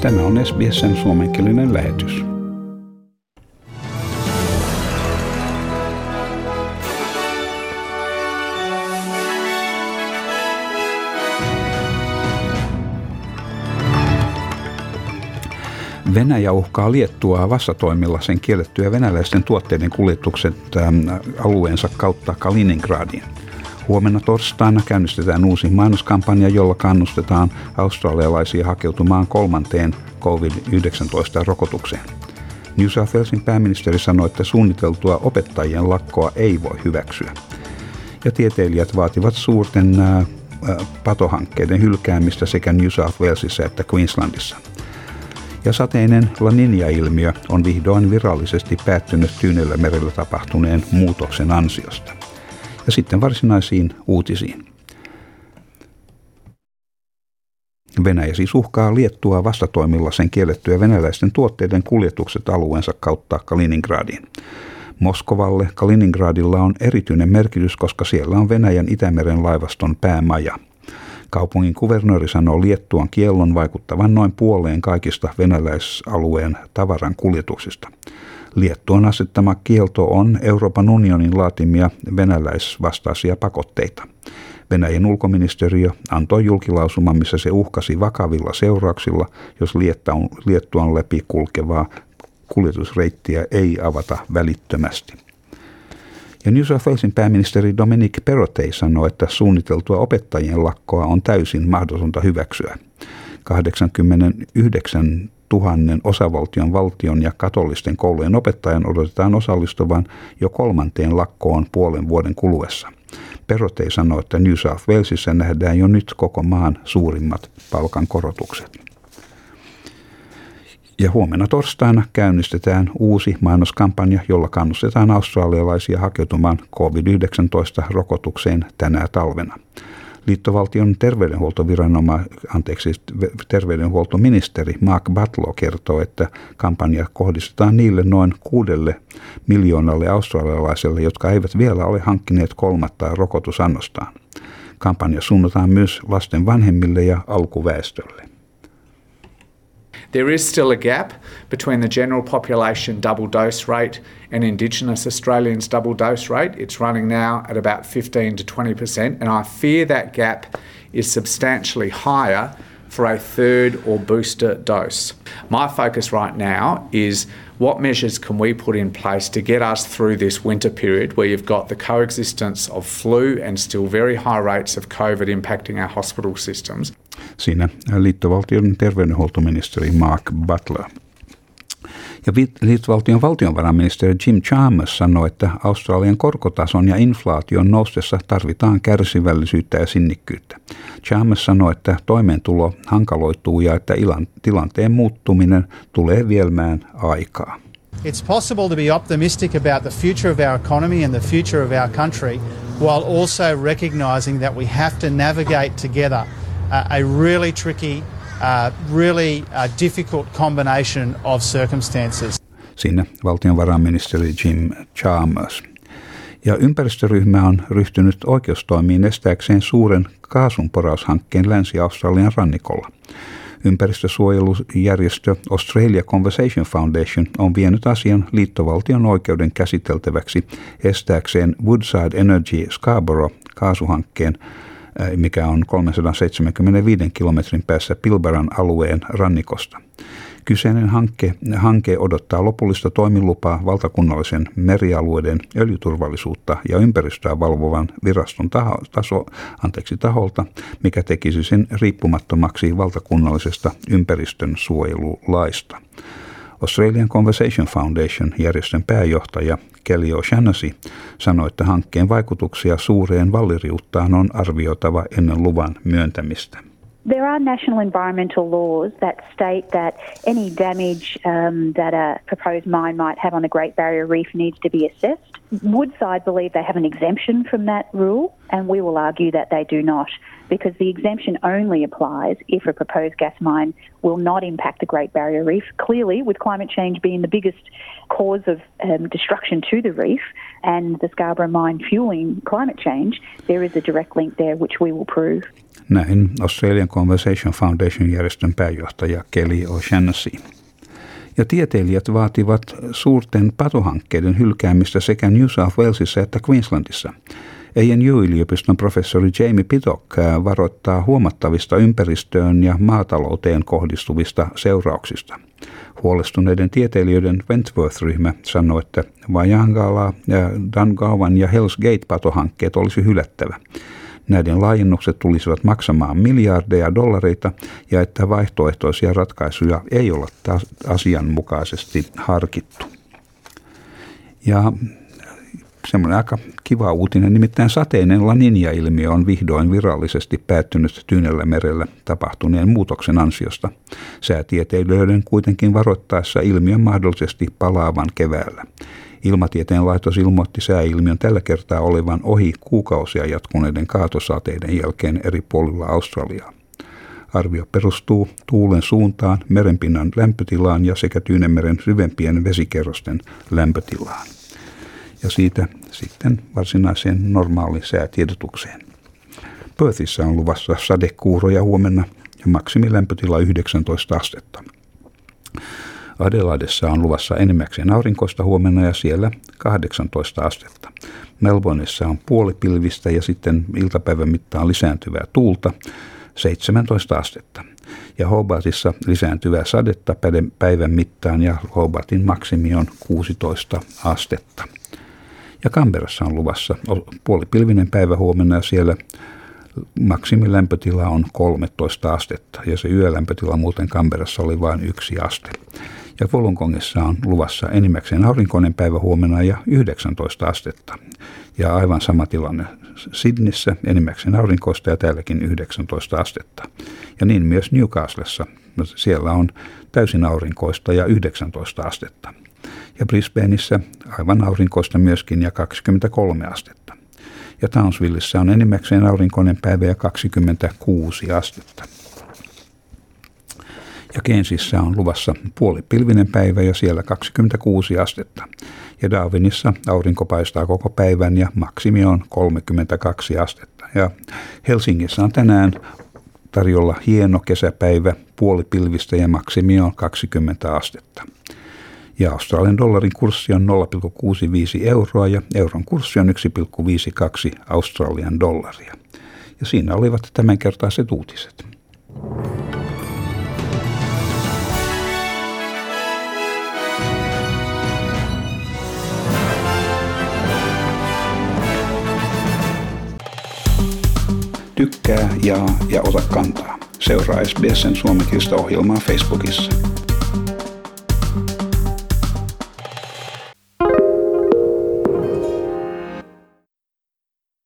Tämä on SBSn suomenkielinen lähetys. Venäjä uhkaa Liettua vastatoimilla sen kiellettyä venäläisten tuotteiden kuljetukset alueensa kautta Kaliningradiin. Huomenna torstaina käynnistetään uusi mainoskampanja, jolla kannustetaan australialaisia hakeutumaan kolmanteen COVID-19-rokotukseen. New South Walesin pääministeri sanoi, että suunniteltua opettajien lakkoa ei voi hyväksyä. Ja tieteilijät vaativat suurten patohankkeiden hylkäämistä sekä New South Walesissa että Queenslandissa – ja sateinen La Niña-ilmiö on vihdoin virallisesti päättynyt Tyynellä merellä tapahtuneen muutoksen ansiosta. Ja sitten varsinaisiin uutisiin. Venäjä siis uhkaa liettua vastatoimilla sen kiellettyä venäläisten tuotteiden kuljetukset alueensa kautta Kaliningradiin. Moskovalle Kaliningradilla on erityinen merkitys, koska siellä on Venäjän Itämeren laivaston päämaja – Kaupungin kuvernööri sanoo Liettuan kiellon vaikuttavan noin puoleen kaikista venäläisalueen tavaran kuljetuksista. Liettuan asettama kielto on Euroopan unionin laatimia venäläisvastaisia pakotteita. Venäjän ulkoministeriö antoi julkilausuman, missä se uhkasi vakavilla seurauksilla, jos Liettuan läpi kulkevaa kuljetusreittiä ei avata välittömästi. Ja New South Walesin pääministeri Dominic Perrottet sanoi, että suunniteltua opettajien lakkoa on täysin mahdotonta hyväksyä. 89 000 osavaltion valtion ja katolisten koulujen opettajan odotetaan osallistuvan jo kolmanteen lakkoon puolen vuoden kuluessa. Perrottet sanoi, että New South Walesissa nähdään jo nyt koko maan suurimmat palkankorotukset. Ja huomenna torstaina käynnistetään uusi mainoskampanja, jolla kannustetaan australialaisia hakeutumaan COVID-19-rokotukseen tänä talvena. Liittovaltion terveydenhuoltoviranoma, anteeksi, terveydenhuoltoministeri Mark Butler kertoo, että kampanja kohdistetaan niille noin kuudelle miljoonalle australialaiselle, jotka eivät vielä ole hankkineet kolmatta rokotusannostaan. Kampanja suunnataan myös lasten vanhemmille ja alkuväestölle. There is still a gap between the general population double dose rate and Indigenous Australians double dose rate. It's running now at about 15 to 20%, and I fear that gap is substantially higher for a third or booster dose. My focus right now is what measures can we put in place to get us through this winter period where you've got the coexistence of flu and still very high rates of COVID impacting our hospital systems. Siinä liittovaltion terveydenhuoltoministeri Mark Butler. Ja liittovaltion valtionvarainministeri Jim Chalmers sanoi, että Australian korkotason ja inflaation noustessa tarvitaan kärsivällisyyttä ja sinnikkyyttä. Chalmers sanoi, että toimeentulo hankaloituu ja että ilan, tilanteen muuttuminen tulee vielmään aikaa. It's possible to be optimistic about the future of our economy and the future of our country while also recognizing that we have to navigate together a really tricky uh, really a difficult combination of circumstances. Siinä valtionvarainministeri Jim Chalmers. Ja ympäristöryhmä on ryhtynyt oikeustoimiin estääkseen suuren kaasunporaushankkeen Länsi-Australian rannikolla. Ympäristösuojelujärjestö Australia Conversation Foundation on vienyt asian liittovaltion oikeuden käsiteltäväksi estääkseen Woodside Energy Scarborough kaasuhankkeen mikä on 375 kilometrin päässä Pilbaran alueen rannikosta. Kyseinen hanke, hanke odottaa lopullista toimilupaa valtakunnallisen merialueiden öljyturvallisuutta ja ympäristöä valvovan viraston taho, taso, anteeksi, taholta, mikä tekisi sen riippumattomaksi valtakunnallisesta ympäristön suojelulaista. Australian Conversation Foundation järjestön pääjohtaja Kelly O'Shaughnessy sanoi, että hankkeen vaikutuksia suureen valliriuttaan on arvioitava ennen luvan myöntämistä. There are national environmental laws that state that any damage um, that a proposed mine might have on the Great Barrier Reef needs to be assessed. Woodside believe they have an exemption from that rule. and we will argue that they do not because the exemption only applies if a proposed gas mine will not impact the Great Barrier Reef. Clearly, with climate change being the biggest cause of um, destruction to the reef and the Scarborough mine fueling climate change, there is a direct link there which we will prove. Näin Australian Conversation Foundation järjestön pääjohtaja Kelly O'Shannessy. Ja tieteilijät vaativat suurten patohankkeiden hylkäämistä sekä New South Walesissa että Queenslandissa. ANU-yliopiston professori Jamie Pittock varoittaa huomattavista ympäristöön ja maatalouteen kohdistuvista seurauksista. Huolestuneiden tieteilijöiden Wentworth-ryhmä sanoi, että Vajangala, Dungavan ja Hells Gate-patohankkeet olisi hylättävä. Näiden laajennukset tulisivat maksamaan miljardeja dollareita ja että vaihtoehtoisia ratkaisuja ei ole asianmukaisesti harkittu. Ja semmoinen aika kiva uutinen, nimittäin sateinen La Niña-ilmiö on vihdoin virallisesti päättynyt Tyynellä merellä tapahtuneen muutoksen ansiosta. Säätieteilijöiden kuitenkin varoittaessa ilmiön mahdollisesti palaavan keväällä. Ilmatieteen laitos ilmoitti sääilmiön tällä kertaa olevan ohi kuukausia jatkuneiden kaatosateiden jälkeen eri puolilla Australiaa. Arvio perustuu tuulen suuntaan, merenpinnan lämpötilaan ja sekä Tyynemeren syvempien vesikerrosten lämpötilaan ja siitä sitten varsinaiseen normaaliin säätiedotukseen. Perthissä on luvassa sadekuuroja huomenna ja maksimilämpötila 19 astetta. Adelaidessa on luvassa enimmäkseen aurinkoista huomenna ja siellä 18 astetta. Melbourneissa on puolipilvistä ja sitten iltapäivän mittaan lisääntyvää tuulta 17 astetta. Ja Hobartissa lisääntyvää sadetta päivän mittaan ja Hobartin maksimi on 16 astetta. Ja Kamperassa on luvassa puolipilvinen päivä huomenna ja siellä maksimilämpötila on 13 astetta ja se yölämpötila muuten Kamperassa oli vain yksi aste. Ja Wollongongissa on luvassa enimmäkseen aurinkoinen päivä huomenna ja 19 astetta. Ja aivan sama tilanne Sydneyssä enimmäkseen aurinkoista ja täälläkin 19 astetta. Ja niin myös Newcastlessa. Siellä on täysin aurinkoista ja 19 astetta ja Brisbaneissa aivan aurinkoista myöskin ja 23 astetta. Ja Townsvillessä on enimmäkseen aurinkoinen päivä ja 26 astetta. Ja Kensissä on luvassa puolipilvinen päivä ja siellä 26 astetta. Ja Darwinissa aurinko paistaa koko päivän ja maksimi on 32 astetta. Ja Helsingissä on tänään tarjolla hieno kesäpäivä, puolipilvistä ja maksimi on 20 astetta ja Australian dollarin kurssi on 0,65 euroa ja euron kurssi on 1,52 Australian dollaria. Ja siinä olivat tämänkertaiset uutiset. Tykkää, jaa ja ota kantaa. Seuraa SBSn suomenkielistä ohjelmaa Facebookissa.